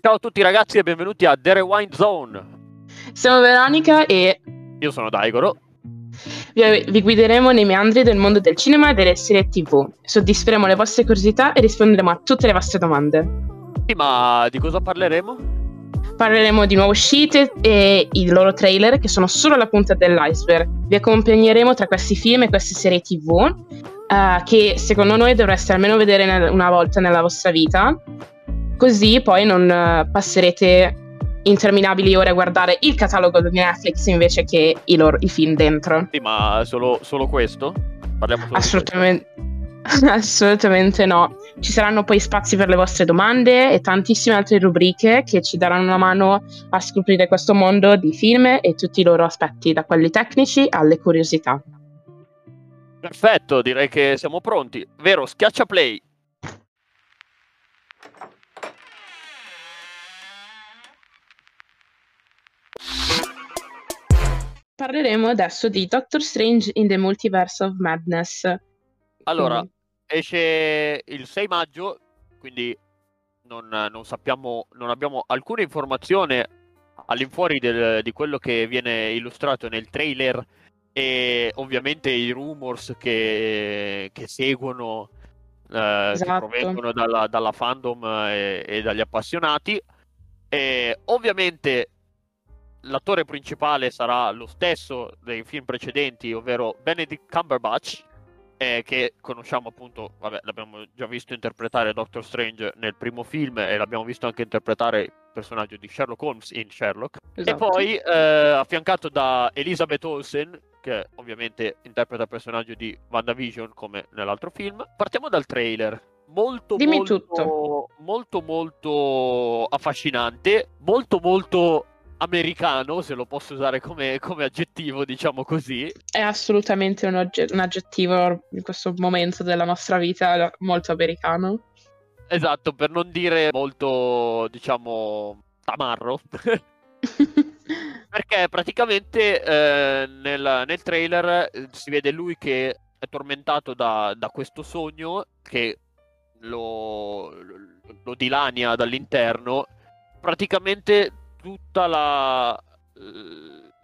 Ciao a tutti ragazzi e benvenuti a The Rewind Zone. Siamo Veronica e Io sono Daigoro. vi, vi guideremo nei meandri del mondo del cinema e delle serie tv. Soddisferemo le vostre curiosità e risponderemo a tutte le vostre domande. Sì, ma di cosa parleremo? Parleremo di nuove uscite e i loro trailer che sono solo la punta dell'iceberg. Vi accompagneremo tra questi film e queste serie tv eh, che secondo noi dovreste almeno vedere una volta nella vostra vita. Così poi non eh, passerete interminabili ore a guardare il catalogo di Netflix invece che i, loro, i film dentro. Sì, ma solo, solo questo? Parliamo solo di Assolutamente. Assolutamente no. Ci saranno poi spazi per le vostre domande e tantissime altre rubriche che ci daranno una mano a scoprire questo mondo di film e tutti i loro aspetti, da quelli tecnici alle curiosità. Perfetto, direi che siamo pronti. Vero, schiaccia play. Parleremo adesso di Doctor Strange in the Multiverse of Madness. Allora, Quindi- esce il 6 maggio, quindi non, non sappiamo, non abbiamo alcuna informazione all'infuori del- di quello che viene illustrato nel trailer e ovviamente i rumors che, che seguono, eh, che Esatto. provengono dalla, dalla fandom e, e dagli appassionati. E ovviamente l'attore principale sarà lo stesso dei film precedenti, ovvero Benedict Cumberbatch, eh, che conosciamo appunto, vabbè, l'abbiamo già visto interpretare Doctor Strange nel primo film e l'abbiamo visto anche interpretare il personaggio di Sherlock Holmes in Sherlock. Esatto. E poi eh, affiancato da Elizabeth Olsen, che ovviamente interpreta il personaggio di WandaVision come nell'altro film. Partiamo dal trailer. Molto Dimmi molto, tutto. molto molto affascinante, molto molto americano, se lo posso usare come, come aggettivo, diciamo così. È assolutamente un, ogge- un aggettivo in questo momento della nostra vita molto americano. Esatto, per non dire molto, diciamo, tamarro. Perché praticamente eh, nel, nel trailer eh, si vede lui che è tormentato da, da questo sogno che lo, lo dilania dall'interno. Praticamente tutta la,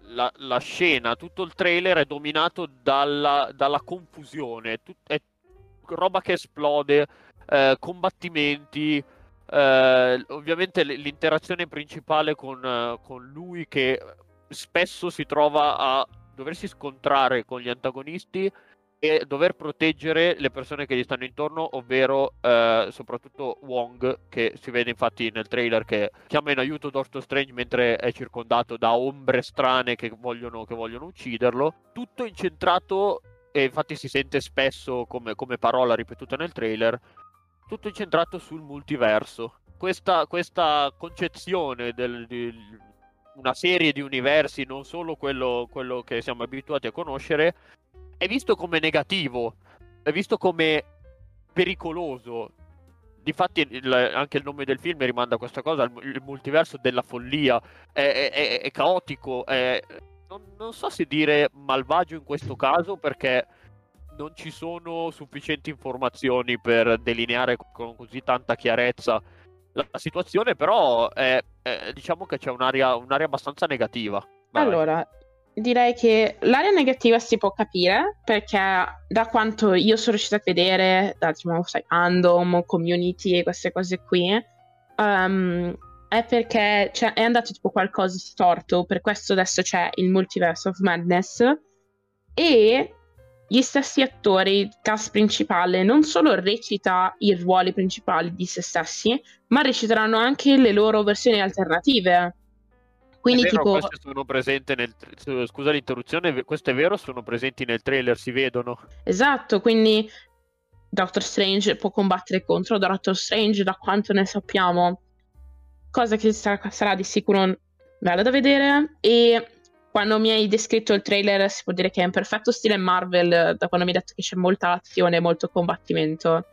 la, la scena, tutto il trailer è dominato dalla, dalla confusione. Tut- è roba che esplode, eh, combattimenti. eh, ovviamente l'interazione principale con, con lui che spesso si trova a doversi scontrare con gli antagonisti e dover proteggere le persone che gli stanno intorno, ovvero eh, soprattutto Wong, che si vede infatti nel trailer che chiama in aiuto Doctor Strange mentre è circondato da ombre strane che vogliono, che vogliono ucciderlo. Tutto incentrato, e infatti si sente spesso come, come parola ripetuta nel trailer, tutto incentrato sul multiverso. Questa, questa concezione del, di una serie di universi, non solo quello, quello che siamo abituati a conoscere, è visto come negativo, è visto come pericoloso. Difatti, il- anche il nome del film rimanda a questa cosa: il, multiverso della follia. È, è- è- caotico. è- non, non so se dire malvagio in questo caso perché non ci sono sufficienti informazioni per delineare con così tanta chiarezza la, situazione, però è- è- diciamo che c'è un'aria, un'aria abbastanza negativa. Allora, direi che l'area negativa si può capire perché da quanto io sono riuscita a vedere, da diciamo, sai, fandom, community e queste cose qui, ehm, è perché cioè, è andato tipo qualcosa storto, per questo adesso c'è il Multiverse of Madness e gli stessi attori, il cast principale, non solo recita i ruoli principali di se stessi, ma reciteranno anche le loro versioni alternative. Quindi vero, tipo... queste sono presenti nel scusa l'interruzione, questo è vero, sono presenti nel trailer, si vedono. Esatto, quindi Doctor Strange può combattere contro Doctor Strange da quanto ne sappiamo, cosa che sarà, sarà di sicuro bella da vedere e quando mi hai descritto il trailer si può dire che è in perfetto stile Marvel, da quando mi hai detto che c'è molta azione, molto combattimento.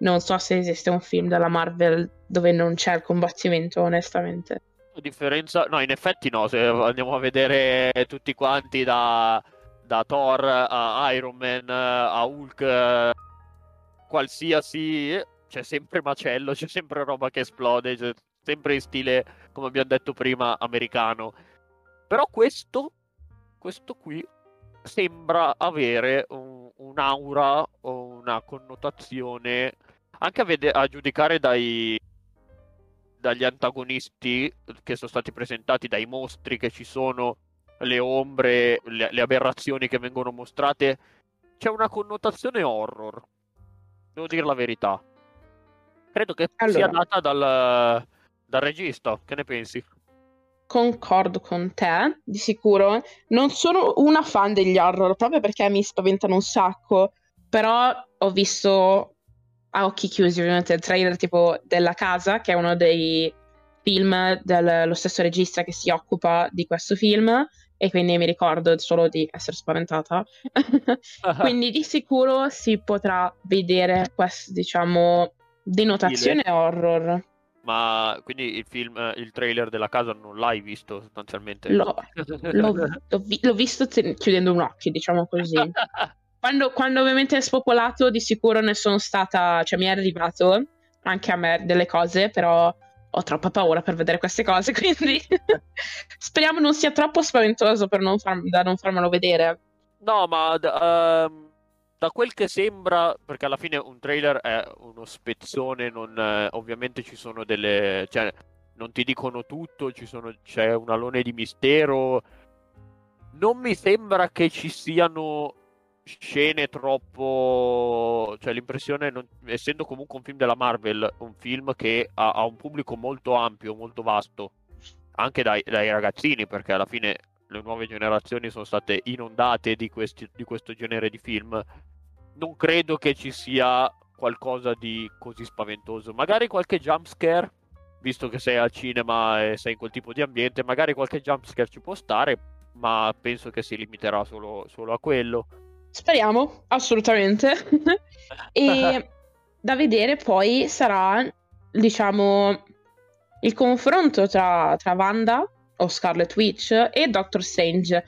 Non so se esiste un film della Marvel dove non c'è il combattimento, onestamente. Differenza, no, in effetti no, se andiamo a vedere tutti quanti da, da Thor a Iron Man a Hulk, qualsiasi, c'è sempre macello, c'è sempre roba che esplode, c'è- sempre in stile, come abbiamo detto prima, americano. Però questo, questo qui sembra avere un, un'aura o una connotazione, anche a, vede- a giudicare dai, dagli antagonisti che sono stati presentati, dai mostri che ci sono, le ombre, le, le aberrazioni che vengono mostrate, c'è una connotazione horror. Devo dire la verità. Credo che allora. sia data dal, dal regista. Che ne pensi? concordo con te, di sicuro. Non sono una fan degli horror proprio perché mi spaventano un sacco, però ho visto a occhi chiusi ovviamente il trailer tipo della casa, che è uno dei film dello stesso regista che si occupa di questo film e quindi mi ricordo solo di essere spaventata. quindi di sicuro si potrà vedere questa, diciamo, denotazione horror. Ma quindi il film, il trailer della casa non l'hai visto sostanzialmente? L'ho, l'ho, l'ho, vi, l'ho visto ten- chiudendo un occhio, diciamo così. quando, quando, ovviamente è spopolato, di sicuro ne sono stata, cioè mi è arrivato anche a me delle cose, però ho troppa paura per vedere queste cose, quindi speriamo non sia troppo spaventoso per non far, da non farmelo vedere. No, ma uh, da quel che sembra, perché alla fine un trailer è uno spezzone, non, eh, ovviamente ci sono delle... Cioè, non ti dicono tutto, sono, c'è un alone di mistero. Non mi sembra che ci siano scene troppo... Cioè l'impressione, non... essendo comunque un film della Marvel, un film che ha, ha un pubblico molto ampio, molto vasto, anche dai, dai ragazzini, perché alla fine le nuove generazioni sono state inondate di, questi, di questo genere di film non credo che ci sia qualcosa di così spaventoso. Magari qualche jump scare, visto che sei al cinema e sei in quel tipo di ambiente, magari qualche jump scare ci può stare, ma penso che si limiterà solo, solo a quello. Speriamo, assolutamente. e da vedere poi sarà, diciamo, il confronto tra, tra Wanda o Scarlet Witch e Doctor Strange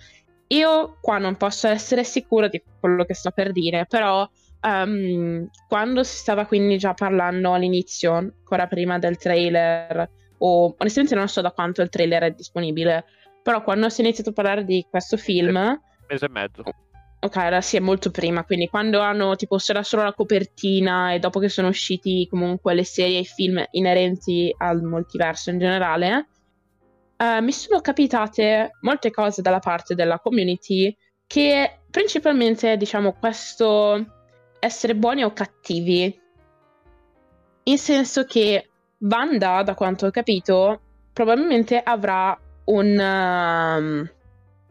io qua non posso essere sicura di quello che sto per dire, però um, quando si stava quindi già parlando all'inizio, ancora prima del trailer, o onestamente non so da quanto il trailer è disponibile, però quando si è iniziato a parlare di questo film... Un mese e mezzo. Ok, allora sì, è molto prima, quindi quando hanno tipo c'era solo la copertina e dopo che sono usciti comunque le serie e i film inerenti al multiverso in generale, uh, mi sono capitate molte cose dalla parte della community che principalmente, diciamo, questo essere buoni o cattivi. In senso che Wanda, da quanto ho capito, probabilmente avrà un, um,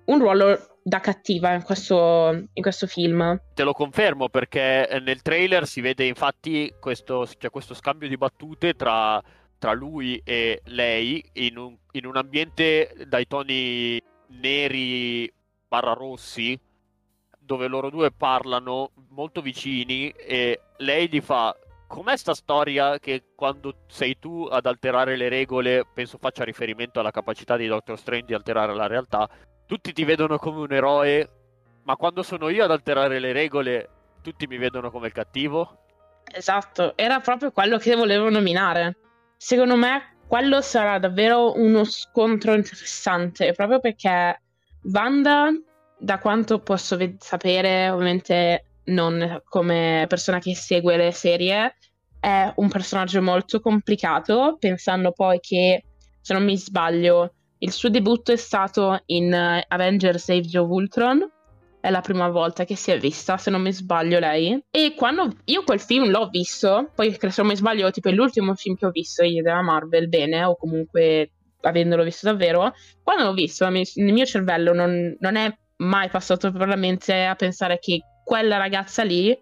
un ruolo da cattiva in questo, in questo, film. Te lo confermo perché nel trailer si vede infatti questo, cioè questo scambio di battute tra tra lui e lei in un, in un ambiente dai toni neri barra rossi dove loro due parlano molto vicini e lei gli fa com'è sta storia che quando sei tu ad alterare le regole penso faccia riferimento alla capacità di Doctor Strange di alterare la realtà tutti ti vedono come un eroe ma quando sono io ad alterare le regole tutti mi vedono come il cattivo? Esatto era proprio quello che volevo nominare. Secondo me quello sarà davvero uno scontro interessante, proprio perché Wanda, da quanto posso ve- sapere, ovviamente non come persona che segue le serie, è un personaggio molto complicato, pensando poi che, se non mi sbaglio, il suo debutto è stato in Avengers Age of Ultron, è la prima volta che si è vista, se non mi sbaglio, lei. E quando io quel film l'ho visto, poi se non mi sbaglio, tipo è l'ultimo film che ho visto io della Marvel, bene, o comunque avendolo visto davvero, quando l'ho visto nel mio cervello non, non è mai passato per la mente a pensare che quella ragazza lì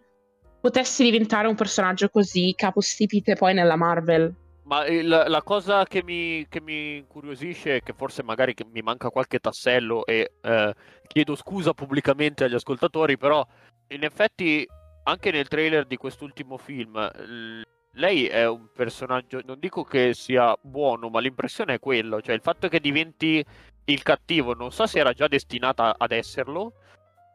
potesse diventare un personaggio così capostipite poi nella Marvel. Ma il, la cosa che mi, che mi incuriosisce è che forse magari mi manca qualche tassello e eh, chiedo scusa pubblicamente agli ascoltatori, però in effetti anche nel trailer di quest'ultimo film l- lei è un personaggio, non dico che sia buono, ma l'impressione è quello, cioè il fatto che diventi il cattivo, non so se era già destinata ad esserlo,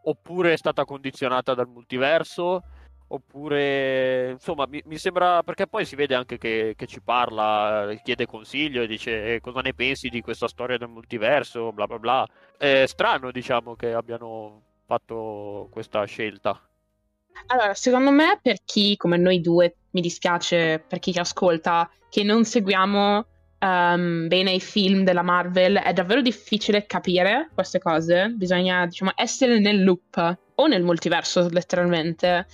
oppure è stata condizionata dal multiverso, Oppure, insomma, mi, mi, sembra perché poi si vede anche che, che, ci parla, chiede consiglio e dice eh, cosa ne pensi di questa storia del multiverso, bla bla bla. È strano, diciamo, che abbiano fatto questa scelta. Allora, secondo me, per chi come noi due, mi dispiace per chi ci ascolta, che non seguiamo um, bene i film della Marvel, è davvero difficile capire queste cose. Bisogna, diciamo, essere nel loop o nel multiverso, letteralmente.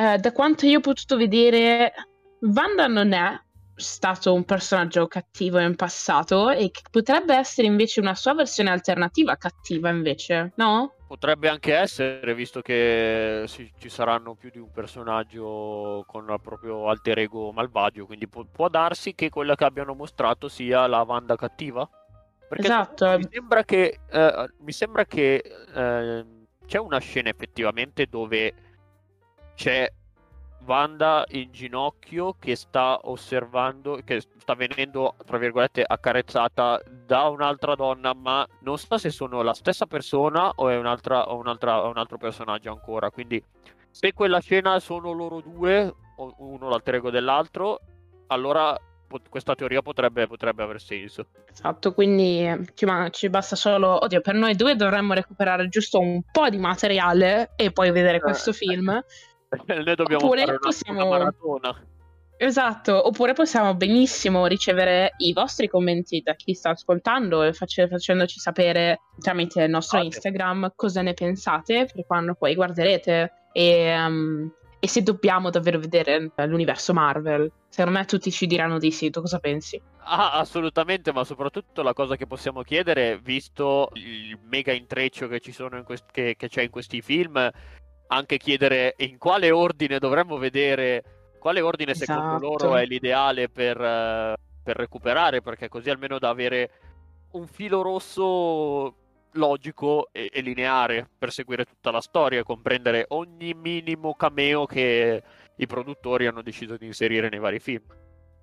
Uh, da quanto io ho potuto vedere, Wanda non è stato un personaggio cattivo in passato e potrebbe essere invece una sua versione alternativa cattiva invece, no? Potrebbe anche essere, visto che sì, ci saranno più di un personaggio con il proprio alter ego malvagio, quindi può, può darsi che quella che abbiano mostrato sia la Wanda cattiva? Perché esatto. Mi sembra che, eh, mi sembra che eh, c'è una scena effettivamente dove c'è Wanda in ginocchio che sta osservando, che sta venendo, tra virgolette, accarezzata da un'altra donna, ma non so se sono la stessa persona o è un'altra, o un'altra, un altro personaggio ancora. Quindi, se quella scena sono loro due, uno l'alter ego dell'altro, allora questa teoria potrebbe, potrebbe aver senso. Esatto, quindi ci, ci, basta solo, oddio, per noi due dovremmo recuperare giusto un po' di materiale e poi vedere eh, questo film. Noi dobbiamo oppure fare una, possiamo... una maratona. Esatto, oppure possiamo benissimo ricevere i vostri commenti da chi sta ascoltando e face- facendoci sapere tramite il nostro ah, Instagram cosa ne pensate per quando poi guarderete e, um, e, se dobbiamo davvero vedere l'universo Marvel. Secondo me tutti ci diranno di sì, tu cosa pensi? Ah, assolutamente, ma soprattutto la cosa che possiamo chiedere, visto il mega intreccio che, quest- che, che c'è in questi film, anche chiedere in quale ordine dovremmo vedere, quale ordine esatto. secondo loro è l'ideale per, uh, per recuperare, perché così almeno da avere un filo rosso logico e, e, lineare per seguire tutta la storia e comprendere ogni minimo cameo che i produttori hanno deciso di inserire nei vari film.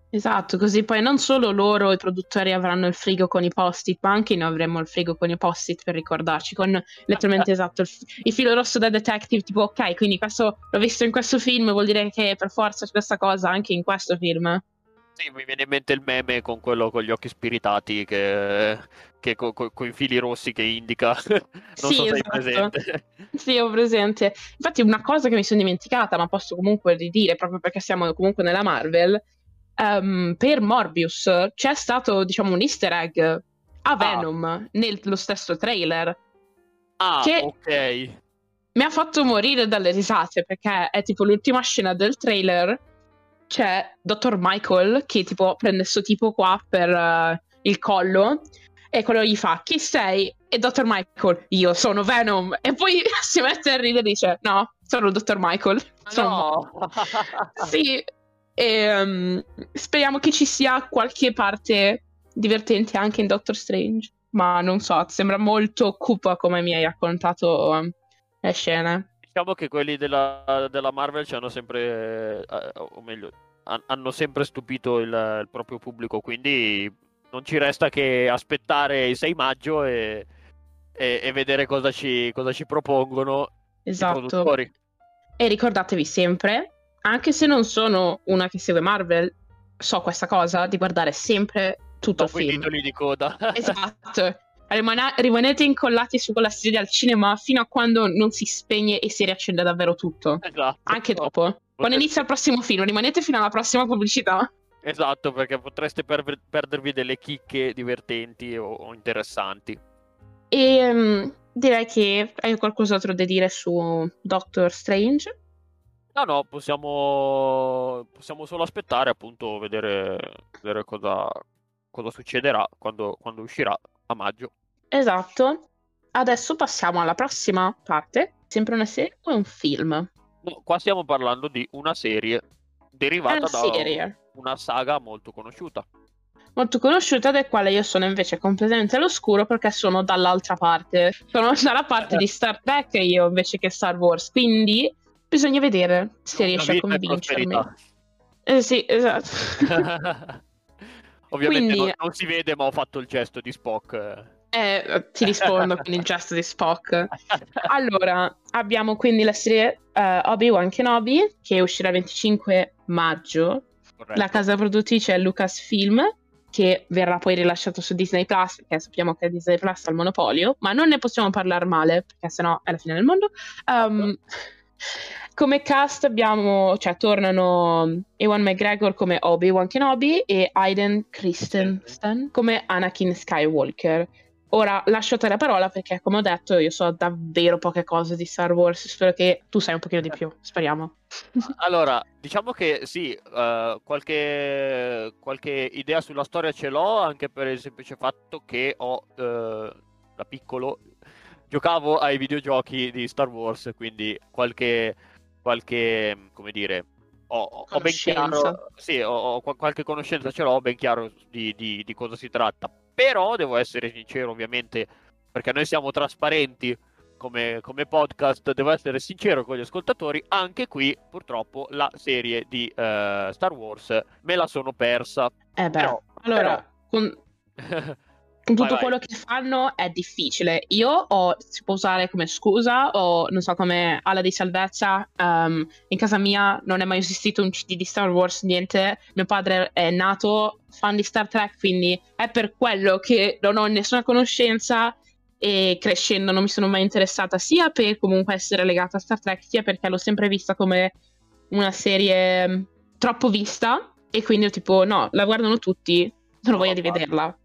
Esatto, così poi non solo loro, i produttori, avranno il frigo con i post-it, ma anche noi avremo il frigo con i post-it per ricordarci, con letteralmente esatto il, il, filo rosso da detective, tipo ok, quindi questo l'ho visto in questo film, vuol dire che per forza c'è questa cosa anche in questo film. Sì, mi viene in mente il meme con quello con gli occhi spiritati che, che con, con, con i fili rossi che indica. non sì, so se esatto. hai presente. Sì, ho presente. Infatti una cosa che mi sono dimenticata, ma posso comunque ridire, proprio perché siamo comunque nella Marvel, um, per Morbius c'è stato, diciamo, un easter egg a ah. Venom ah. nello stesso trailer. Ah, che ok. Mi ha fatto morire dalle risate perché è tipo l'ultima scena del trailer. C'è Dr. Michael che tipo prende questo tipo qua per uh, il collo e quello gli fa chi sei? E Dr. Michael, io sono Venom. E poi si mette a ridere e dice no, sono Dr. Michael. Sono... No. sì, e, um, speriamo che ci sia qualche parte divertente anche in Doctor Strange. Ma non so, sembra molto cupa come mi hai raccontato um, le scene. Diciamo che quelli della, della Marvel ci hanno sempre, eh, o meglio, han, hanno sempre stupito il, il, proprio pubblico, quindi non ci resta che aspettare il 6 maggio e, e, e vedere cosa ci, cosa ci propongono esatto. E ricordatevi sempre anche se non sono una che segue Marvel, so questa cosa di guardare sempre tutto Dopo il film. titoli di coda. esatto. Rimane- rimanete incollati su quella sedia al cinema fino a quando non si spegne e si riaccende davvero tutto. Esatto. Anche dopo. Potete... Quando inizia il prossimo film, rimanete fino alla prossima pubblicità. Esatto, perché potreste per- perdervi delle chicche divertenti o, o interessanti. E um, direi che hai qualcos'altro da dire su Doctor Strange? No, no, possiamo, possiamo solo aspettare, appunto, vedere, vedere cosa, cosa succederà quando, quando uscirà a maggio. Esatto. Adesso passiamo alla prossima parte. Sempre una serie o un film? No, qua stiamo parlando di una serie derivata una da serie. una saga molto conosciuta. Molto conosciuta, del quale io sono invece completamente all'oscuro perché sono dall'altra parte. Sono dalla parte di Star Trek io invece che Star Wars. Quindi Bisogna vedere se riesce a convincermi. Eh, sì, esatto. Ovviamente Quindi... non, non, si vede, ma ho fatto il gesto di Spock. Eh, ti rispondo con il gesto di Spock. Allora, abbiamo quindi la serie uh, Obi-Wan Kenobi che uscirà il 25 maggio. Corretto. La casa produttrice è Lucasfilm che verrà poi rilasciato su Disney Plus, perché sappiamo che Disney Plus ha il monopolio, ma non ne possiamo parlare male, perché sennò è la fine del mondo. Um, come cast abbiamo, cioè tornano Ewan McGregor come Obi-Wan Kenobi e Aiden Christensen come Anakin Skywalker. Ora lascio te la parola perché, come ho detto, io so davvero poche cose di Star Wars. Spero che tu sai un pochino di più. Speriamo. Allora, diciamo che sì, uh, qualche, qualche, idea sulla storia ce l'ho, anche per il semplice fatto che ho, uh, da piccolo, giocavo ai videogiochi di Star Wars, quindi qualche, qualche come dire, ho, ho ben chiaro, sì, ho, ho, qualche conoscenza ce l'ho, ben chiaro di, di, di cosa si tratta. Però devo essere sincero, ovviamente, perché noi siamo trasparenti come, come, podcast, devo essere sincero con gli ascoltatori, anche qui purtroppo la serie di uh, Star Wars me la sono persa. Eh beh, però, allora, però... Con... tutto vai, quello vai. che fanno è difficile. Io ho, si può usare come scusa o non so come ala di salvezza. Um, in casa mia non è mai esistito un CD di Star Wars, niente. Mio padre è nato fan di Star Trek, quindi è per quello che non ho nessuna conoscenza e crescendo non mi sono mai interessata sia per comunque essere legata a Star Trek, sia perché l'ho sempre vista come una serie troppo vista e quindi tipo no, la guardano tutti, non ho voglia di vederla.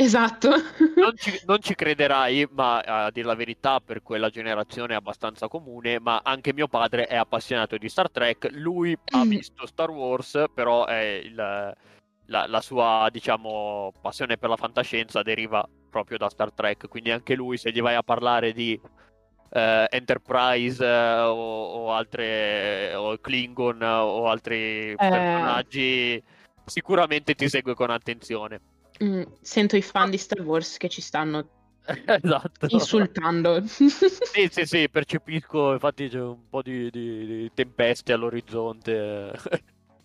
Esatto. non, ci, non, ci, crederai, ma a dire la verità, per quella generazione è abbastanza comune. Ma anche mio padre è appassionato di Star Trek. Lui ha mm. visto Star Wars, però il, la, la, sua, diciamo, passione per la fantascienza deriva proprio da Star Trek. Quindi anche lui, se gli vai a parlare di uh, Enterprise uh, o, o, altre, o Klingon o altri eh... personaggi, sicuramente ti segue con attenzione. Mm, sento i fan di Star Wars che ci stanno esatto. insultando. sì, sì, sì, percepisco, infatti c'è un po' di, di, di tempeste all'orizzonte.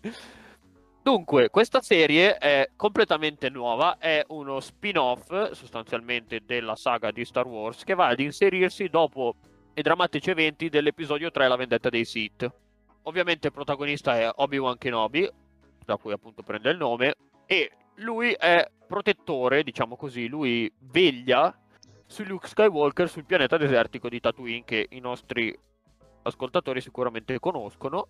Dunque, questa serie è completamente nuova, è uno spin-off sostanzialmente della saga di Star Wars che va ad inserirsi dopo i drammatici eventi dell'episodio 3, La vendetta dei Sith. Ovviamente il protagonista è Obi-Wan Kenobi, da cui appunto prende il nome, e lui è protettore, diciamo così, lui veglia su Luke Skywalker sul pianeta desertico di Tatooine che i nostri ascoltatori sicuramente conoscono.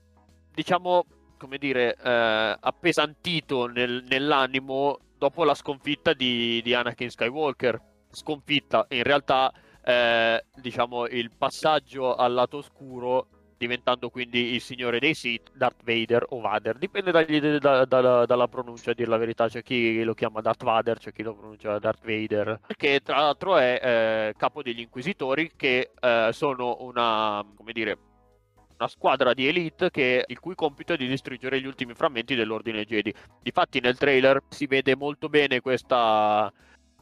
Diciamo, come dire, eh, appesantito nel, nell'animo dopo la sconfitta di, di, Anakin Skywalker. Sconfitta, in realtà, eh, diciamo, il passaggio al lato oscuro diventando quindi il signore dei Sith, Darth Vader o Vader, dipende dagli, da, da, dalla pronuncia, a dire la verità, c'è chi lo chiama Darth Vader, c'è chi lo pronuncia Darth Vader, che tra l'altro è eh, capo degli Inquisitori, che eh, sono una, come dire, una squadra di elite che, il cui compito è di distruggere gli ultimi frammenti dell'ordine Jedi. Difatti nel trailer si vede molto bene questa,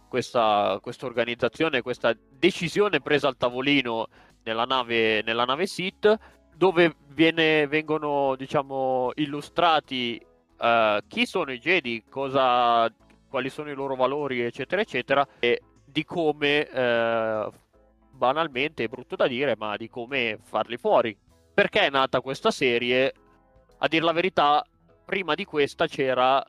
questa, questa organizzazione, questa decisione presa al tavolino nella nave, nella nave Sith dove viene, vengono diciamo, illustrati uh, chi sono i Jedi, cosa, quali sono i loro valori, eccetera, eccetera, e di come, uh, banalmente, è brutto da dire, ma di come farli fuori. Perché è nata questa serie? A dire la verità, prima di questa c'era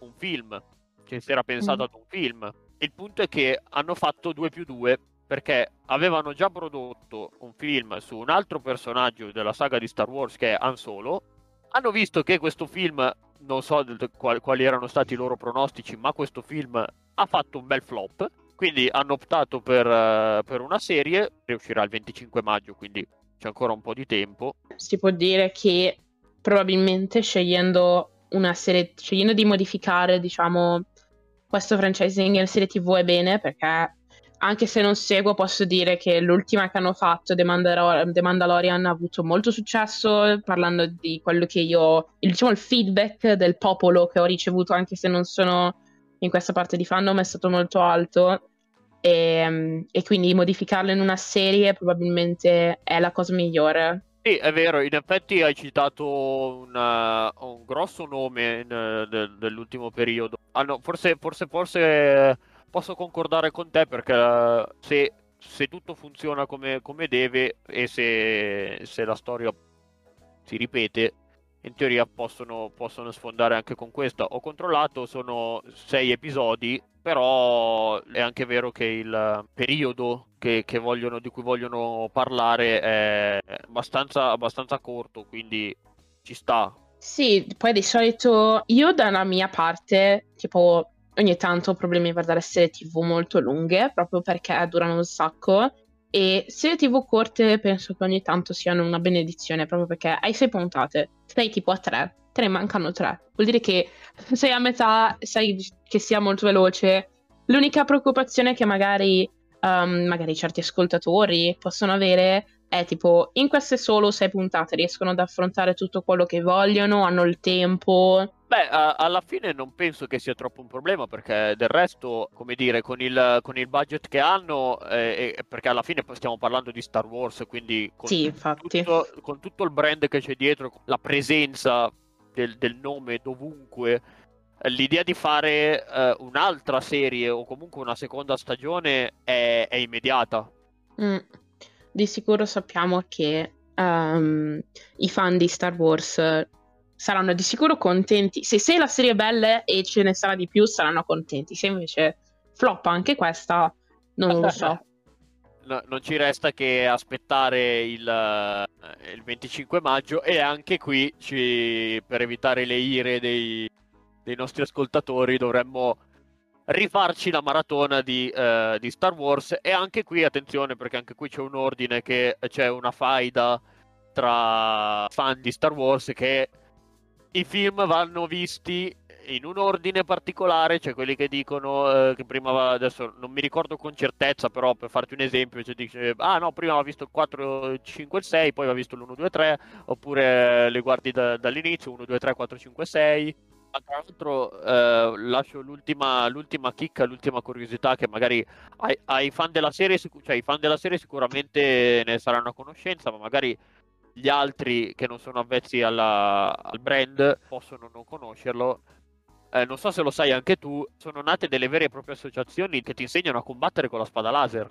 un film, che si era pensato mm. ad un film. Il punto è che hanno fatto 2 più 2 perché avevano già prodotto un film su un altro personaggio della saga di Star Wars che è Han Solo. Hanno visto che questo film, non so quali erano stati i loro pronostici, ma questo film ha fatto un bel flop. Quindi hanno optato per, uh, per una serie che uscirà il 25 maggio, quindi c'è ancora un po' di tempo. Si può dire che probabilmente scegliendo una serie, scegliendo di modificare, diciamo, questo franchising in serie TV è bene perché anche se non seguo, posso dire che l'ultima che hanno fatto, The, Mandalor- The Mandalorian, ha avuto molto successo, parlando di quello che io, il, diciamo, il feedback del popolo che ho ricevuto, anche se non sono in questa parte di fandom, è stato molto alto. E, ehm, e quindi modificarlo in una serie probabilmente è la cosa migliore. Sì, è vero, in effetti hai citato una, un grosso nome in, de, dell'ultimo periodo. Ah, no, forse, forse, forse posso concordare con te perché eh, se, se tutto funziona come, come deve e se, se, la storia si ripete, in teoria possono, possono sfondare anche con questa. Ho controllato, sono sei episodi, però è anche vero che il periodo che, che vogliono, di cui vogliono parlare è abbastanza, abbastanza corto, quindi ci sta. Sì, poi di solito io dalla mia parte, tipo ogni tanto ho problemi a guardare serie tv molto lunghe, proprio perché durano un sacco. E serie tv corte penso che ogni tanto siano una benedizione, proprio perché hai sei puntate, sei tipo a tre, te ne mancano tre. Vuol dire che sei a metà, sai che sia molto veloce. L'unica preoccupazione che magari, um, magari certi ascoltatori possono avere è tipo in queste solo sei puntate riescono ad affrontare tutto quello che vogliono, hanno il tempo. Beh, a- alla fine non penso che sia troppo un problema perché del resto, come dire, con il, con il budget che hanno, eh, perché alla fine stiamo parlando di Star Wars, quindi con, sì, tutto, con tutto il brand che c'è dietro, la presenza del, del nome dovunque, l'idea di fare eh, un'altra serie o comunque una seconda stagione è, è immediata. Mm di sicuro sappiamo che um, i fan di Star Wars saranno di sicuro contenti. Se, se la serie è bella e ce ne sarà di più, saranno contenti. Se invece floppa anche questa, non lo so. No, non ci resta che aspettare il, uh, il 25 maggio e anche qui ci, per evitare le ire dei, dei nostri ascoltatori dovremmo rifarci la maratona di, eh, di, Star Wars. E anche qui attenzione perché anche qui c'è un ordine che c'è una faida tra fan di Star Wars che i film vanno visti in un ordine particolare, c'è cioè quelli che dicono eh, che prima adesso non mi ricordo con certezza, però per farti un esempio, cioè dice "Ah no, prima aveva visto il 4 5 il 6, poi aveva visto l'1 2 3", oppure le guardi da, dall'inizio 1 2 3 4 5 6 tra l'altro eh, lascio l'ultima, l'ultima chicca, l'ultima curiosità che magari ai, ai, fan della serie, cioè i fan della serie sicuramente ne saranno a conoscenza, ma magari gli altri che non sono avvezzi alla, al brand possono non conoscerlo. Eh, non so se lo sai anche tu, sono nate delle vere e proprie associazioni che ti insegnano a combattere con la spada laser.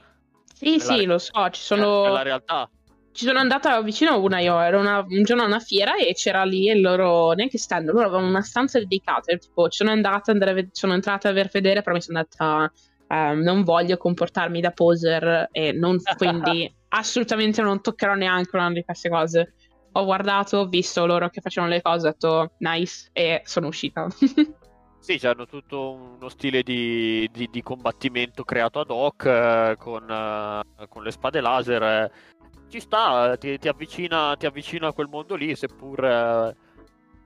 Sì, sì, re- lo so, ci sono... Nella realtà ci sono andata vicino a una io, ero una, un giorno a una fiera e c'era lì il loro, neanche stand, loro avevano una stanza dedicata, tipo ci sono andata, andare, sono entrata a ver vedere, però mi sono andata, um, non voglio comportarmi da poser e non, quindi assolutamente non toccherò neanche una di queste cose. Ho guardato, ho visto loro che facevano le cose, ho detto nice e sono uscita. Sì, hanno tutto uno stile di, di, di combattimento creato ad hoc eh, con, eh, con, le spade laser. Eh ci sta, ti, ti, avvicina, ti avvicina a quel mondo lì, seppur eh,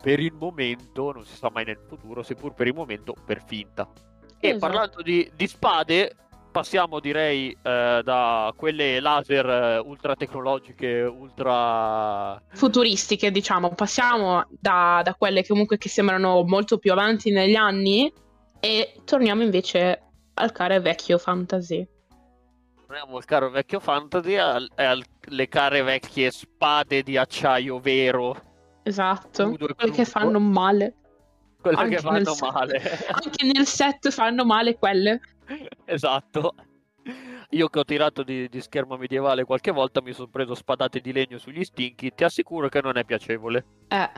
per il momento, non si sa mai nel futuro, seppur per il momento per finta. E esatto. parlando di, di, spade, passiamo direi eh, da quelle laser eh, ultra tecnologiche, ultra futuristiche, diciamo, passiamo da, da quelle comunque che sembrano molto più avanti negli anni e torniamo invece al care vecchio fantasy torniamo al caro vecchio fantasy e alle care vecchie spade di acciaio vero. Esatto, quelle che fanno male. Quelle anche che fanno male. anche nel set fanno male quelle. Esatto. Io che ho tirato di, di, schermo medievale qualche volta mi sono preso spadate di legno sugli stinchi, ti assicuro che non è piacevole. Eh.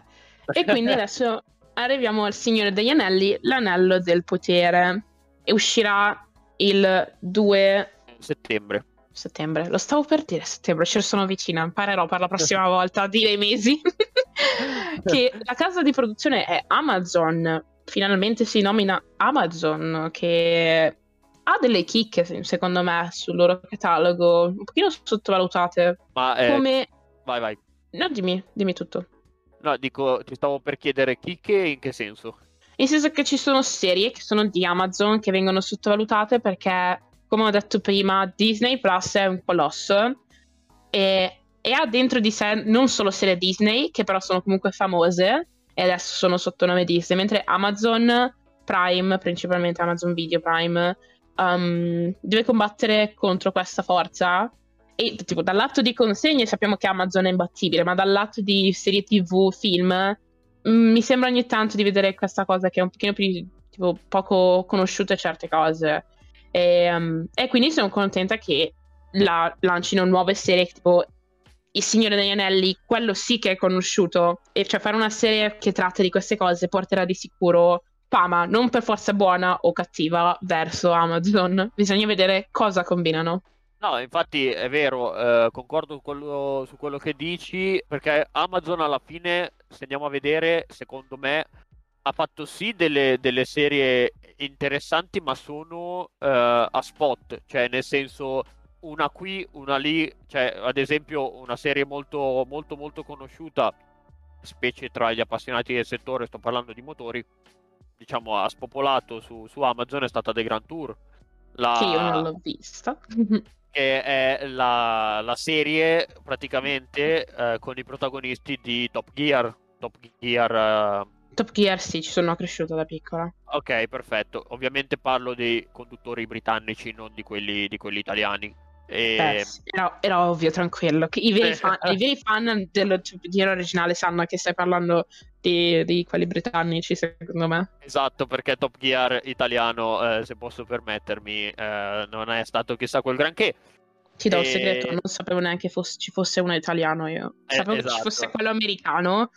E quindi adesso arriviamo al Signore degli Anelli, l'anello del potere. E uscirà il 2 settembre. Settembre, lo stavo per dire settembre, ci sono vicina, imparerò per la prossima volta a dire i mesi. che la casa di produzione è Amazon, finalmente si nomina Amazon, che ha delle chicche secondo me sul loro catalogo, un pochino sottovalutate. Ma eh, come... Vai, vai. No, dimmi, dimmi tutto. No, dico, ti stavo per chiedere chicche in che senso? Nel senso che ci sono serie che sono di Amazon che vengono sottovalutate perché come ho detto prima, Disney Plus è un colosso e, e, ha dentro di sé non solo serie Disney, che però sono comunque famose e adesso sono sotto nome Disney, mentre Amazon Prime, principalmente Amazon Video Prime, um, deve combattere contro questa forza. E tipo, dal lato di consegne sappiamo che Amazon è imbattibile, ma dal lato di serie TV, film, mm, mi sembra ogni tanto di vedere questa cosa che è un pochino più tipo, poco conosciuta certe cose. E, um, e quindi sono contenta che la, lancino nuove serie tipo Il Signore degli Anelli, quello sì che è conosciuto. E cioè fare una serie che tratta di queste cose porterà di sicuro fama, non per forza buona o cattiva, verso Amazon. Bisogna vedere cosa combinano. No, infatti è vero, eh, concordo quello, su quello che dici, perché Amazon alla fine, se andiamo a vedere, secondo me, ha fatto sì delle, delle serie interessanti, ma sono eh, a spot, cioè nel senso una qui, una lì, cioè ad esempio una serie molto molto molto conosciuta, specie tra gli appassionati del settore, sto parlando di motori, diciamo ha spopolato su, su Amazon è stata The Grand Tour. La... Che io non l'ho vista. che è la, la serie praticamente eh, con i protagonisti di Top Gear. Top Gear. Uh... Top Gear sì, ci sono cresciuto da piccola. Ok, perfetto. Ovviamente parlo dei conduttori britannici, non di quelli, di quelli italiani. E... Beh, era, era, ovvio, tranquillo. I veri fan, i veri fan del giro originale sanno che stai parlando di, di, quelli britannici, secondo me. Esatto, perché Top Gear italiano, eh, se posso permettermi, eh, non è stato chissà quel granché. Ti do e... il segreto, non sapevo neanche fosse, ci fosse uno italiano io. Eh, sapevo eh, esatto. che ci fosse esatto. quello americano,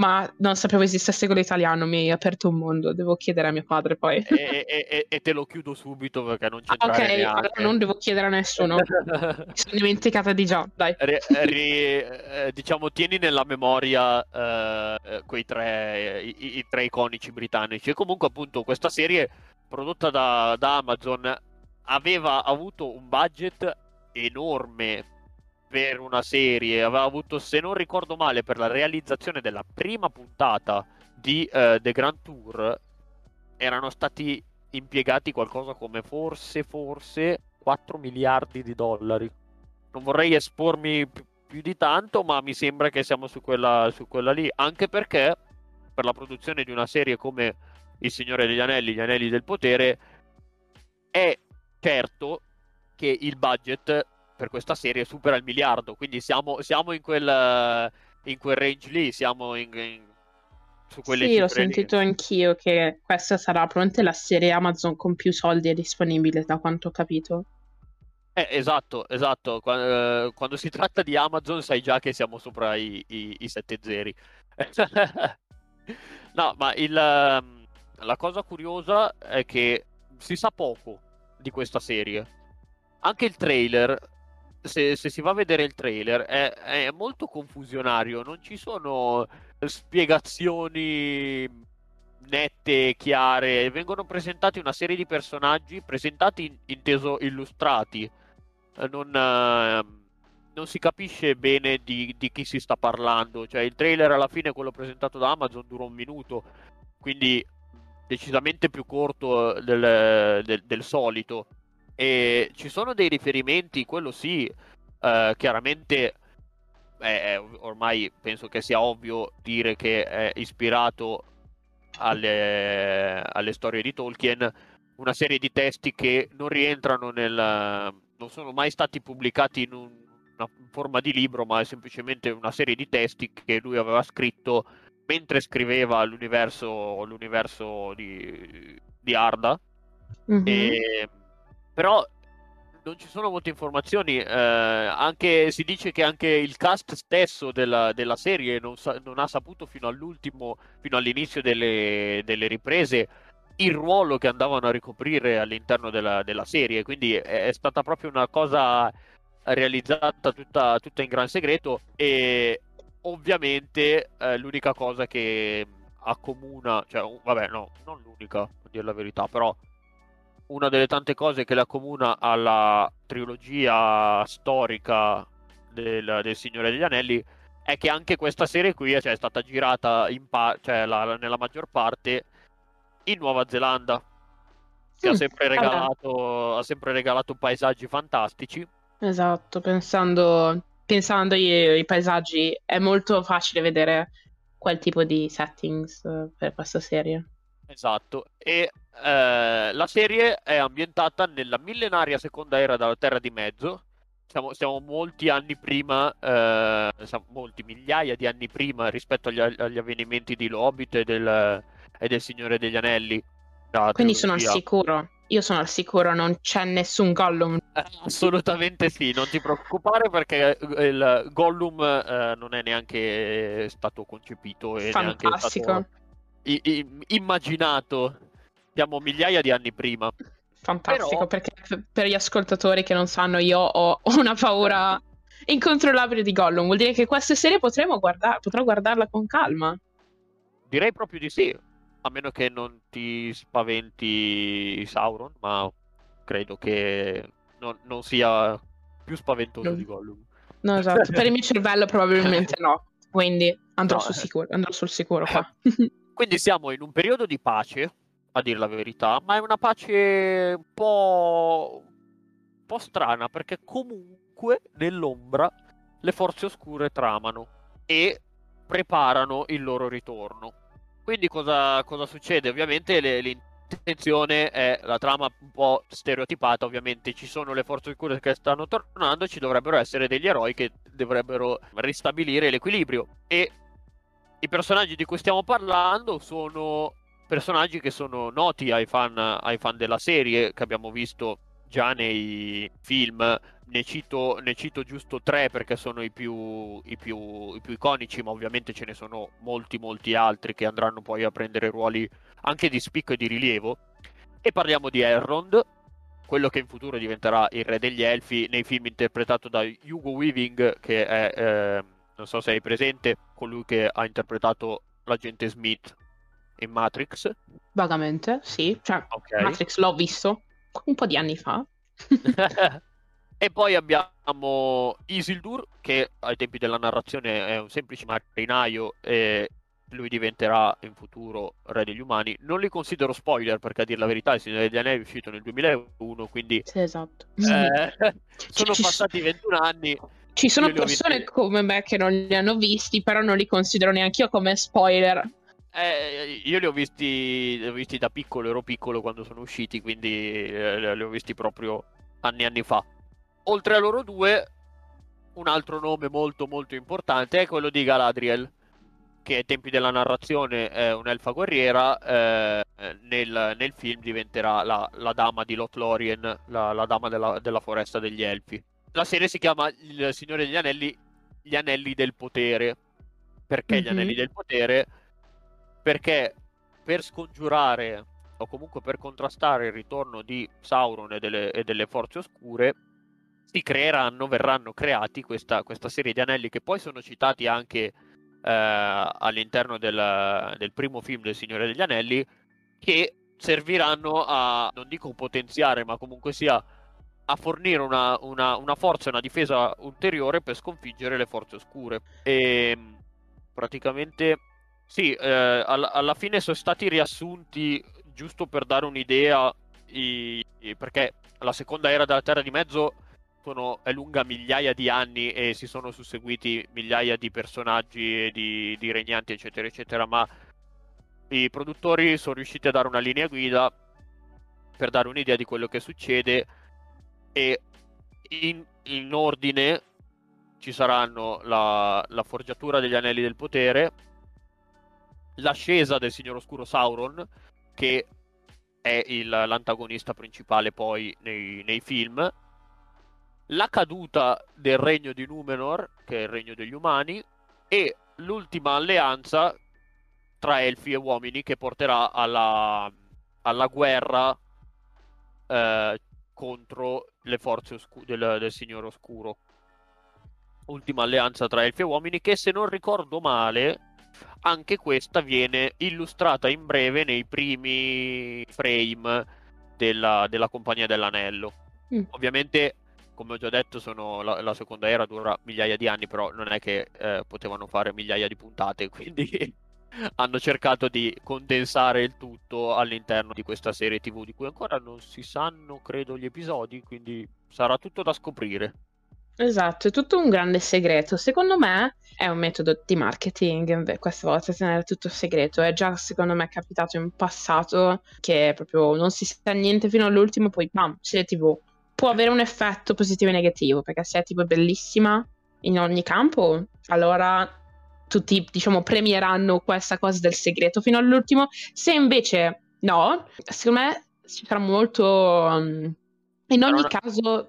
ma non sapevo esistesse quello italiano, mi hai aperto un mondo, devo chiedere a mio padre poi. E, e, e te lo chiudo subito perché non c'è ah, Ok, allora non devo chiedere a nessuno. Mi sono dimenticata di già, dai. Ri, ri, eh, diciamo, tieni nella memoria eh, quei tre, i, i, tre iconici britannici. E comunque appunto questa serie prodotta da, da Amazon aveva avuto un budget enorme per una serie, aveva avuto, se non ricordo male, per la realizzazione della prima puntata di uh, The Grand Tour, erano stati impiegati qualcosa come forse, forse 4 miliardi di dollari. Non vorrei espormi più, più di tanto, ma mi sembra che siamo su quella, su quella lì, anche perché per la produzione di una serie come Il Signore degli Anelli, Gli Anelli del Potere, è certo che il budget per questa serie supera il miliardo, quindi siamo, siamo in, quel, in, quel, range lì, siamo in, in, su quelle Sì, ho sentito lì. anch'io che questa sarà probabilmente la serie Amazon con più soldi disponibile, da quanto ho capito. Eh, esatto, esatto. Quando, eh, quando, si tratta di Amazon sai già che siamo sopra i, i, i sette zeri. no, ma il, ehm, la cosa curiosa è che si sa poco di questa serie. Anche il trailer se, se, si va a vedere il trailer, è, è, molto confusionario. Non ci sono spiegazioni nette, chiare. Vengono presentati una serie di personaggi, presentati inteso illustrati. Eh, non, uh, non si capisce bene di, di, chi si sta parlando. Cioè, il trailer alla fine, quello presentato da Amazon, dura un minuto. Quindi decisamente più corto del, del, del solito e ci sono dei riferimenti, quello sì, eh, chiaramente eh, ormai penso che sia ovvio dire che è ispirato alle, alle, storie di Tolkien, una serie di testi che non rientrano nel... non sono mai stati pubblicati in un, una forma di libro, ma è semplicemente una serie di testi che lui aveva scritto mentre scriveva l'universo, l'universo di, di Arda. Mm-hmm. E però non ci sono molte informazioni. Eh, anche, si dice che anche il cast stesso della, della serie non, sa, non, ha saputo fino all'ultimo, fino all'inizio delle, delle, riprese, il ruolo che andavano a ricoprire all'interno della, della serie. Quindi è, stata proprio una cosa realizzata tutta, tutta in gran segreto. E ovviamente eh, l'unica cosa che accomuna, cioè, vabbè, no, non l'unica, a dire la verità, però una delle tante cose che la accomuna alla trilogia storica del, del, Signore degli Anelli è che anche questa serie qui cioè, è stata girata pa- cioè, la, nella maggior parte in Nuova Zelanda. Che mm, ha, sempre regalato, ha sempre regalato paesaggi fantastici. Esatto pensando, pensando ai, ai paesaggi è molto facile vedere quel tipo di settings eh, per questa serie. Esatto, e eh, la serie è ambientata nella millenaria seconda era della Terra di Mezzo. Siamo, siamo molti anni prima, eh, molti migliaia di anni prima rispetto agli, agli avvenimenti di Lobit e del, e del Signore degli Anelli. Quindi sono al sicuro. io sono al sicuro, non c'è nessun Gollum. Eh, assolutamente sì, non ti preoccupare perché il Gollum eh, non è neanche stato concepito e Fantastico. neanche stato i- i- immaginato. Siamo migliaia di anni prima. Fantastico, Però... perché per gli ascoltatori che non sanno, io ho una paura incontrollabile di Gollum. Vuol dire che questa serie potremo guardar- potrò guardarla con calma. Direi proprio di sì, a meno che non ti spaventi Sauron, ma credo che non, non sia più spaventoso no. di Gollum. No, esatto, per il mio cervello probabilmente no, quindi andrò, no. sul, sicuro, andrò sul sicuro qua. quindi siamo in un periodo di pace, a dire la verità, ma è una pace un po', un po strana perché comunque nell'ombra le forze oscure tramano e preparano il loro ritorno. Quindi cosa, cosa succede? Ovviamente le, l'intenzione è la trama un po' stereotipata, ovviamente ci sono le forze oscure che stanno tornando, ci dovrebbero essere degli eroi che dovrebbero ristabilire l'equilibrio e i personaggi di cui stiamo parlando sono personaggi che sono noti ai fan, ai fan della serie, che abbiamo visto già nei film. Ne cito, ne cito giusto tre perché sono i più, i, più, i più, iconici, ma ovviamente ce ne sono molti, molti altri che andranno poi a prendere ruoli anche di spicco e di rilievo. E parliamo di Elrond, quello che in futuro diventerà il re degli elfi, nei film interpretato da Hugo Weaving, che è, eh, non so se hai presente, colui che ha interpretato l'agente Smith in Matrix? Vagamente, sì. Cioè, okay. Matrix l'ho visto un po' di anni fa. e poi abbiamo Isildur, che ai tempi della narrazione è un semplice marinaio e lui diventerà in futuro re degli umani. Non li considero spoiler perché a dire la verità il Signore degli Anelli è uscito nel 2001, quindi sì, esatto. eh, sono ci, passati ci 21 anni. Ci sono persone come me che non li hanno visti, però non li considero neanche io come spoiler. Eh, io li ho, visti, li ho visti da piccolo, ero piccolo quando sono usciti, quindi eh, li ho visti proprio anni e anni fa. Oltre a loro due, un altro nome molto molto importante è quello di Galadriel, che ai tempi della narrazione è un'elfa guerriera, eh, nel, nel, film diventerà la, la, dama di Lothlorien, la, la dama della, della, foresta degli elfi. La serie si chiama Il Signore degli Anelli, gli Anelli del Potere. Perché mm-hmm. gli Anelli del Potere? Perché per scongiurare o comunque per contrastare il ritorno di Sauron e delle, e delle forze oscure si creeranno, verranno creati questa, questa, serie di anelli che poi sono citati anche eh, all'interno del, del, primo film del Signore degli Anelli che serviranno a, non dico potenziare, ma comunque sia a fornire una, una, una forza e una difesa ulteriore per sconfiggere le forze oscure. E praticamente sì, eh, alla, alla, fine sono stati riassunti, giusto per dare un'idea, i, i, perché la seconda era della Terra di Mezzo sono, è lunga migliaia di anni e si sono susseguiti migliaia di personaggi e di, di regnanti, eccetera, eccetera, ma i produttori sono riusciti a dare una linea guida per dare un'idea di quello che succede e in, in ordine ci saranno la, la forgiatura degli anelli del potere, l'ascesa del Signor Oscuro Sauron, che è il, l'antagonista principale poi nei, nei, film, la caduta del regno di Numenor, che è il regno degli umani, e l'ultima alleanza tra elfi e uomini che porterà alla, alla guerra eh, contro le forze oscu- del, del Signore Oscuro. Ultima alleanza tra elfi e uomini che se non ricordo male anche questa viene illustrata in breve nei primi frame della, della Compagnia dell'Anello. Mm. Ovviamente, come ho già detto, sono, la, la, seconda era dura migliaia di anni, però non è che eh, potevano fare migliaia di puntate, quindi hanno cercato di condensare il tutto all'interno di questa serie TV di cui ancora non si sanno, credo, gli episodi, quindi sarà tutto da scoprire. Esatto, è tutto un grande segreto. Secondo me è un metodo di marketing, questa volta tenere tutto segreto. È già, secondo me, capitato in passato che proprio non si sa niente fino all'ultimo, poi bam, serie TV. Può avere un effetto positivo e negativo, perché se è tipo bellissima in ogni campo, allora tutti, diciamo, premieranno questa cosa del segreto fino all'ultimo. Se invece no, secondo me ci sarà molto... Um, in ogni caso,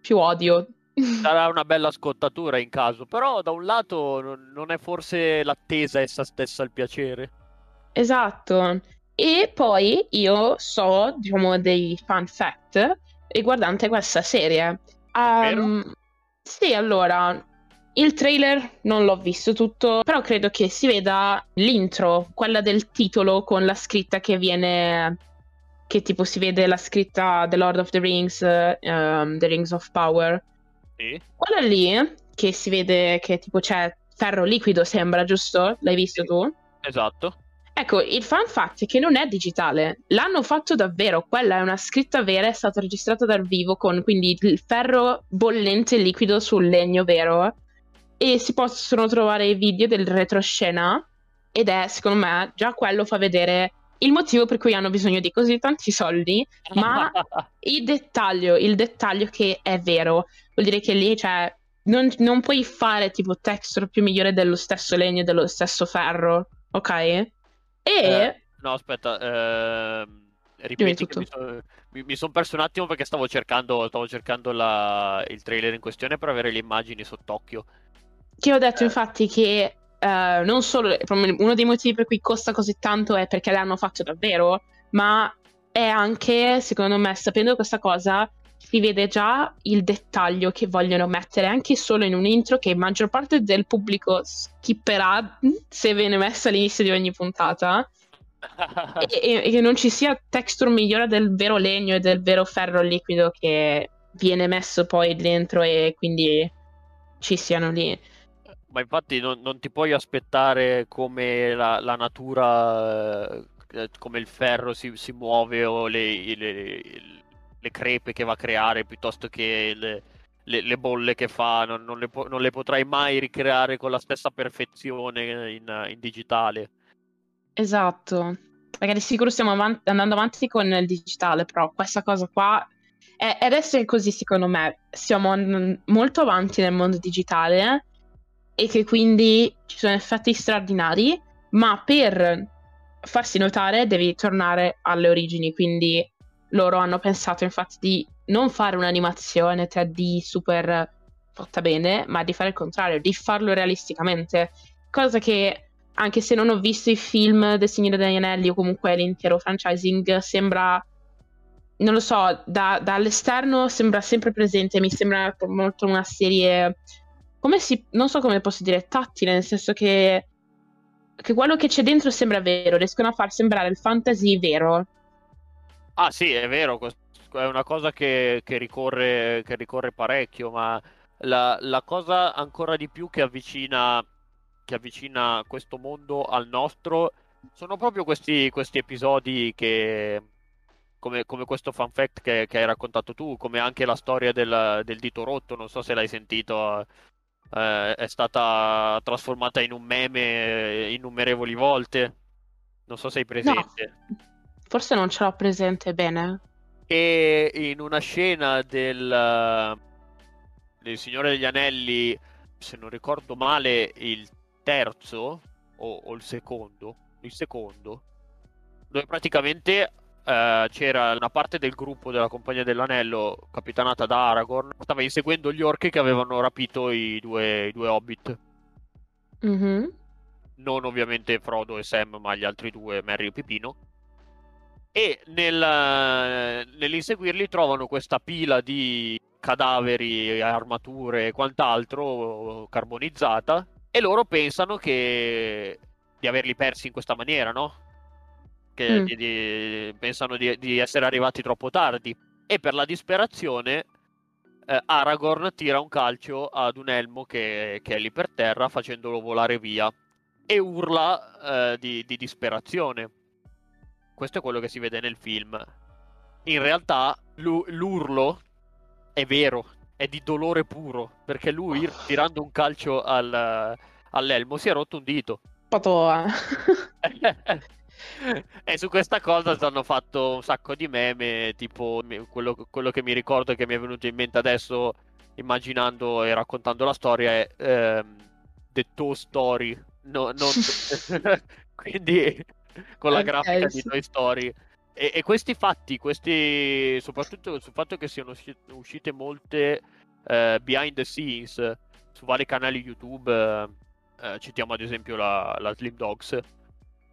più odio. Sarà una bella scottatura in caso, però da un lato non è forse l'attesa essa stessa il piacere. Esatto. E poi io so, diciamo, dei fun fact riguardante questa serie. Um, sì, allora, il trailer non l'ho visto tutto, però credo che si veda l'intro, quella del titolo con la scritta che viene che tipo si vede la scritta The Lord of the Rings, um, The Rings of Power. Sì. Quella lì, che si vede che tipo c'è ferro liquido, sembra, giusto? L'hai visto sì. tu? Esatto. Ecco, il fan fact è che non è digitale, l'hanno fatto davvero, quella è una scritta vera, è stata registrata dal vivo con quindi il ferro bollente liquido sul legno vero e si possono trovare i video del retroscena ed è, secondo me, già quello fa vedere il motivo per cui hanno bisogno di così tanti soldi, ma il dettaglio, il dettaglio che è vero, vuol dire che lì, cioè, non, non puoi fare tipo texture più migliore dello stesso legno dello stesso ferro, ok? E... Eh, no, aspetta, eh, ripeti mi, so, mi, mi sono perso un attimo perché stavo cercando, stavo cercando la, il trailer in questione per avere le immagini sott'occhio. Che ho detto eh. infatti che uh, non solo uno dei motivi per cui costa così tanto è perché l'hanno fatto davvero, ma è anche, secondo me, sapendo questa cosa, si vede già il dettaglio che vogliono mettere anche solo in un intro che maggior parte del pubblico skipperà se viene messa all'inizio di ogni puntata. e, che non ci sia texture migliore del vero legno e del vero ferro liquido che viene messo poi dentro e quindi ci siano lì ma infatti non, non, ti puoi aspettare come la, la natura, eh, come il ferro si, si muove o le, le, le, crepe che va a creare piuttosto che le, le bolle che fa, non, non, po- non, le potrai mai ricreare con la stessa perfezione in, in digitale. Esatto, magari sicuro stiamo avanti, andando avanti con il digitale, però questa cosa qua è, ed essere così secondo me siamo molto avanti nel mondo digitale e che quindi ci sono effetti straordinari, ma per farsi notare devi tornare alle origini, quindi loro hanno pensato infatti di non fare un'animazione 3D super fatta bene, ma di fare il contrario, di farlo realisticamente, cosa che anche se non ho visto i film del Signore degli Anelli o comunque l'intero franchising, sembra, non lo so, da, dall'esterno sembra sempre presente, mi sembra molto una serie come si, non so come posso dire, tattile, nel senso che, che quello che c'è dentro sembra vero, riescono a far sembrare il fantasy vero. Ah sì, è vero, è una cosa che, che, ricorre, che ricorre, parecchio, ma la, la, cosa ancora di più che avvicina, che avvicina questo mondo al nostro sono proprio questi, questi episodi che, come, come, questo fan fact che, che, hai raccontato tu, come anche la storia del, del dito rotto, non so se l'hai sentito eh, è stata trasformata in un meme innumerevoli volte. Non so se hai presente. No, forse non ce l'ho presente bene. E in una scena del, del Signore degli Anelli, se non ricordo male, il terzo o, o il secondo, il secondo, dove praticamente Uh, c'era una parte del gruppo della Compagnia dell'Anello, capitanata da Aragorn, stava inseguendo gli orchi che avevano rapito i due, i due hobbit. Mm-hmm. Non ovviamente Frodo e Sam, ma gli altri due, Merry e Pipino. E nel, nell'inseguirli trovano questa pila di cadaveri, armature e quant'altro carbonizzata e loro pensano che di averli persi in questa maniera, no? che mm. di, di, pensano di, di, essere arrivati troppo tardi. E per la disperazione eh, Aragorn tira un calcio ad un elmo che, che, è lì per terra facendolo volare via e urla eh, di, di disperazione. Questo è quello che si vede nel film. In realtà l- l'urlo è vero, è di dolore puro, perché lui tirando un calcio al, all'elmo si è rotto un dito. Patoa. e su questa cosa ci hanno fatto un sacco di meme, tipo quello, quello, che mi ricordo e che mi è venuto in mente adesso immaginando e raccontando la storia è ehm, The Toe Story, no, non... quindi con la okay, grafica sì. di Toy Story. e, e, questi fatti, questi, soprattutto sul fatto che siano uscite molte uh, behind the scenes su vari canali YouTube, uh, citiamo ad esempio la, la Slim Dogs,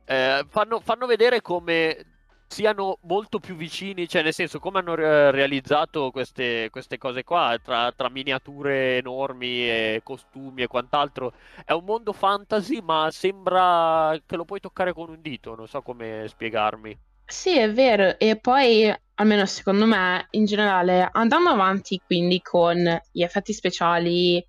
fanno, fanno vedere come siano molto più vicini, cioè nel senso come hanno realizzato queste, queste cose qua, tra, tra, miniature enormi e costumi e quant'altro. È un mondo fantasy, ma sembra che lo puoi toccare con un dito, non so come spiegarmi. Sì, è vero, e poi, almeno secondo me, in generale, andando avanti quindi con gli effetti speciali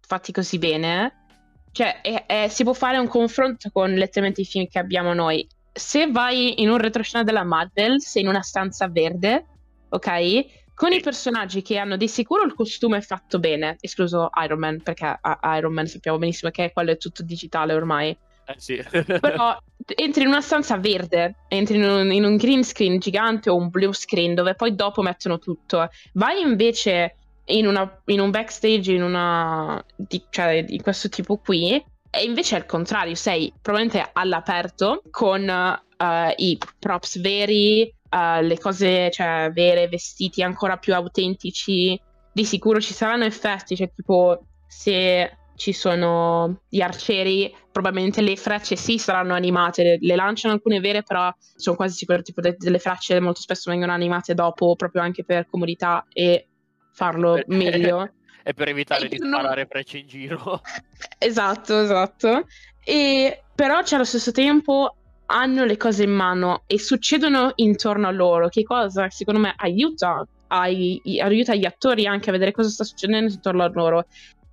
fatti così bene, cioè è, è, si può fare un confronto con letteralmente i film che abbiamo noi se vai in un retroscena della Marvel, sei in una stanza verde, ok? Con i personaggi che hanno di sicuro il costume fatto bene, escluso Iron Man, perché Iron Man sappiamo benissimo che quello è tutto digitale ormai. Eh sì. Però entri in una stanza verde, entri in un, in un, green screen gigante o un blue screen dove poi dopo mettono tutto. Vai invece in, una, in un backstage, in una. Di, cioè di questo tipo qui, e invece al contrario, sei probabilmente all'aperto con uh, i props veri, uh, le cose cioè, vere, vestiti ancora più autentici. Di sicuro ci saranno effetti, cioè tipo se ci sono gli arcieri, probabilmente le frecce sì saranno animate, le, le lanciano alcune vere, però sono quasi sicuro tipo de- delle frecce molto spesso vengono animate dopo proprio anche per comodità e farlo meglio e per evitare e di non... sparare frecce in giro. Esatto, esatto. E però cioè, allo stesso tempo hanno le cose in mano e succedono intorno a loro, che cosa secondo me aiuta, ai, aiuta gli attori anche a vedere cosa sta succedendo intorno a loro.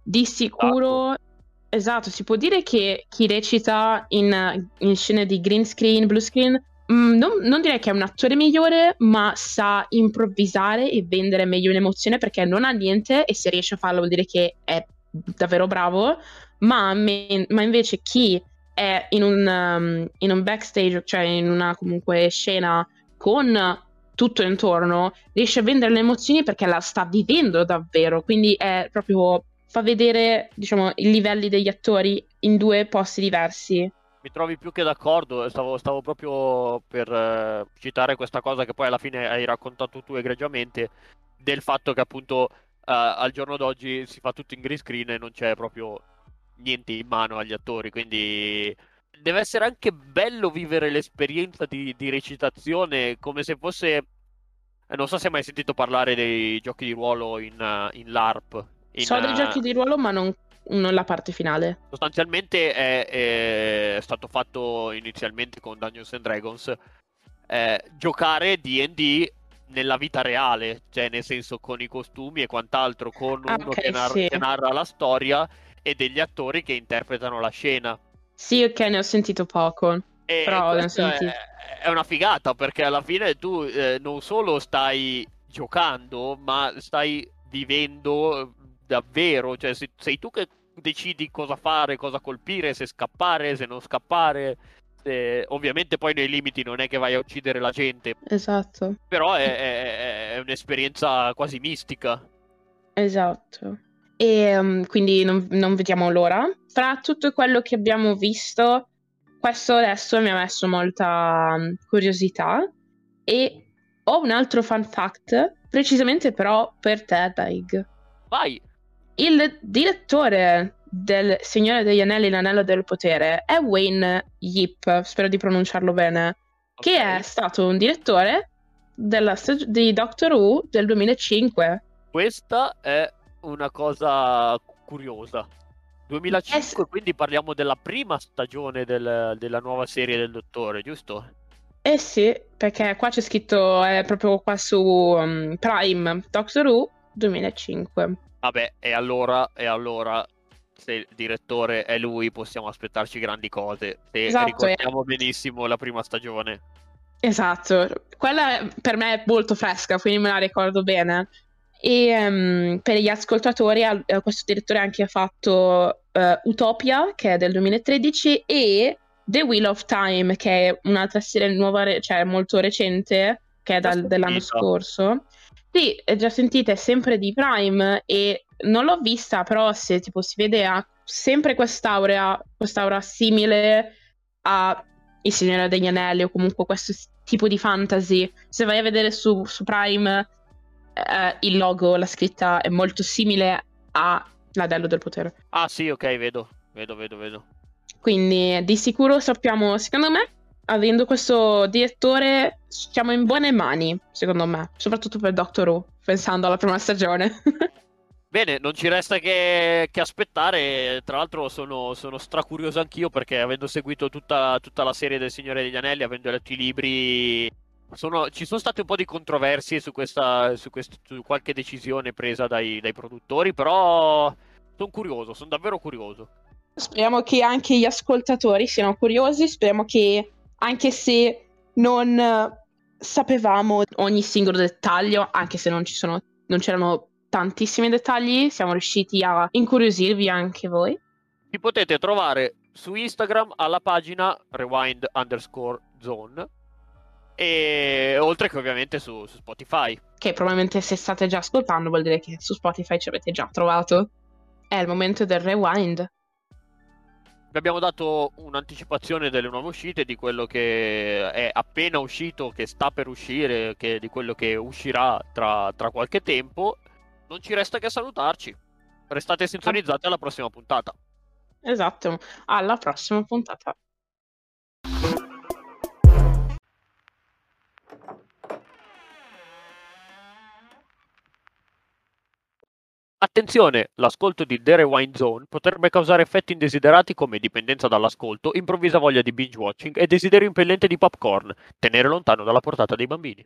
Di sicuro, esatto, esatto si può dire che chi recita in, in scene di green screen, blue screen, non, non, direi che è un attore migliore, ma sa improvvisare e vendere meglio un'emozione perché non ha niente e se riesce a farlo vuol dire che è davvero bravo. Ma, me, ma invece chi è in un, um, in un, backstage, cioè in una comunque scena con tutto intorno, riesce a vendere le emozioni perché la sta vivendo davvero. Quindi è proprio fa vedere, diciamo, i livelli degli attori in due posti diversi mi trovi più che d'accordo, stavo, stavo proprio per eh, citare questa cosa che poi alla fine hai raccontato tu egregiamente, del fatto che appunto eh, al giorno d'oggi si fa tutto in green screen e non c'è proprio niente in mano agli attori, quindi deve essere anche bello vivere l'esperienza di, di recitazione come se fosse... Eh, non so se hai mai sentito parlare dei giochi di ruolo in, uh, in LARP. In, so dei uh... giochi di ruolo, ma non non la parte finale. Sostanzialmente è, è stato fatto inizialmente con Dungeons and Dragons eh, giocare DD nella vita reale, cioè nel senso con i costumi e quant'altro, con ah, uno okay, che, nar- sì. che narra la storia e degli attori che interpretano la scena. Sì, ok, ne ho sentito poco. E però ne ho sentito. È, è, una figata perché alla fine tu eh, non solo stai giocando, ma stai vivendo davvero, cioè sei, sei tu che decidi cosa fare, cosa colpire, se scappare, se non scappare. Se... Ovviamente poi nei limiti non è che vai a uccidere la gente. Esatto. Però è, è, è un'esperienza quasi mistica. Esatto. E um, quindi non, non, vediamo l'ora. Fra tutto quello che abbiamo visto, questo adesso mi ha messo molta um, curiosità. E ho un altro fun fact, precisamente però per te, Daig. Vai! Il direttore del Signore degli Anelli, l'Anello del Potere, è Wayne Yip, spero di pronunciarlo bene, okay. che è stato un direttore della stag- di Doctor Who del 2005. Questa è una cosa curiosa. 2005, eh, quindi parliamo della prima stagione del, della nuova serie del Dottore, giusto? Eh sì, perché qua c'è scritto, è proprio qua su um, Prime, Doctor Who 2005. Vabbè, e allora, e allora se il direttore è lui, possiamo aspettarci grandi cose. Se esatto, ricordiamo è... benissimo la prima stagione. Esatto, quella per me è molto fresca, quindi me la ricordo bene. E um, per gli ascoltatori, uh, questo direttore anche ha fatto uh, Utopia, che è del 2013, e The Wheel of Time, che è un'altra serie nuova, cioè molto recente, che è dal, dell'anno scorso. Sì, già sentita, è sempre di Prime e non l'ho vista, però se tipo si vede ha sempre quest'aura, quest'aura simile a Il Signore degli Anelli o comunque questo tipo di fantasy. Se vai a vedere su, su Prime, eh, il logo, la scritta è molto simile a l'Adello del Potere. Ah sì, ok, vedo, vedo, vedo, vedo. Quindi di sicuro sappiamo, secondo me, avendo questo direttore, siamo in buone mani, secondo me, soprattutto per Doctor Who, pensando alla prima stagione. Bene, non ci resta che, che aspettare. Tra l'altro, sono, sono stracurioso anch'io perché, avendo seguito tutta, tutta, la serie del Signore degli Anelli, avendo letto i libri, sono, ci sono state un po' di controversie su, questa, su, quest, su qualche decisione presa dai, dai produttori. Però sono curioso, sono davvero curioso. Speriamo che anche gli ascoltatori siano curiosi. Speriamo che, anche se non sapevamo ogni singolo dettaglio, anche se non, ci sono, non c'erano tantissimi dettagli, siamo riusciti a incuriosirvi anche voi. Ci potete trovare su Instagram alla pagina rewind underscore zone e oltre che ovviamente su, su, Spotify. Che probabilmente se state già ascoltando vuol dire che su Spotify ci avete già trovato. È il momento del rewind. Vi abbiamo dato un'anticipazione delle nuove uscite, di quello che è appena uscito, che sta per uscire, che, di quello che uscirà tra, tra qualche tempo non ci resta che salutarci. Restate sintonizzati alla prossima puntata. Esatto, alla prossima puntata. Attenzione, l'ascolto di The Rewind Zone potrebbe causare effetti indesiderati come dipendenza dall'ascolto, improvvisa voglia di binge watching e desiderio impellente di popcorn. Tenere lontano dalla portata dei bambini.